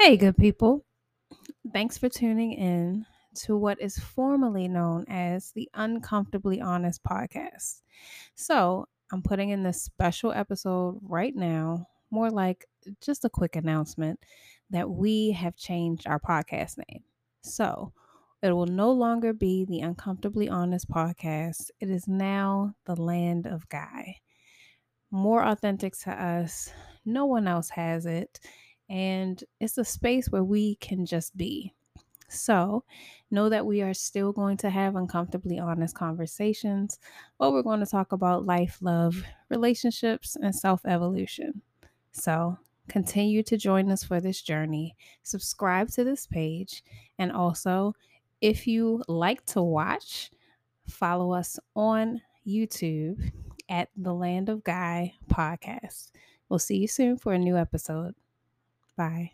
Hey, good people. Thanks for tuning in to what is formerly known as the Uncomfortably Honest podcast. So, I'm putting in this special episode right now, more like just a quick announcement that we have changed our podcast name. So, it will no longer be the Uncomfortably Honest podcast. It is now the Land of Guy. More authentic to us. No one else has it and it's a space where we can just be. So, know that we are still going to have uncomfortably honest conversations, but we're going to talk about life, love, relationships, and self evolution. So, continue to join us for this journey. Subscribe to this page, and also, if you like to watch, follow us on YouTube at the Land of Guy podcast. We'll see you soon for a new episode. Bye.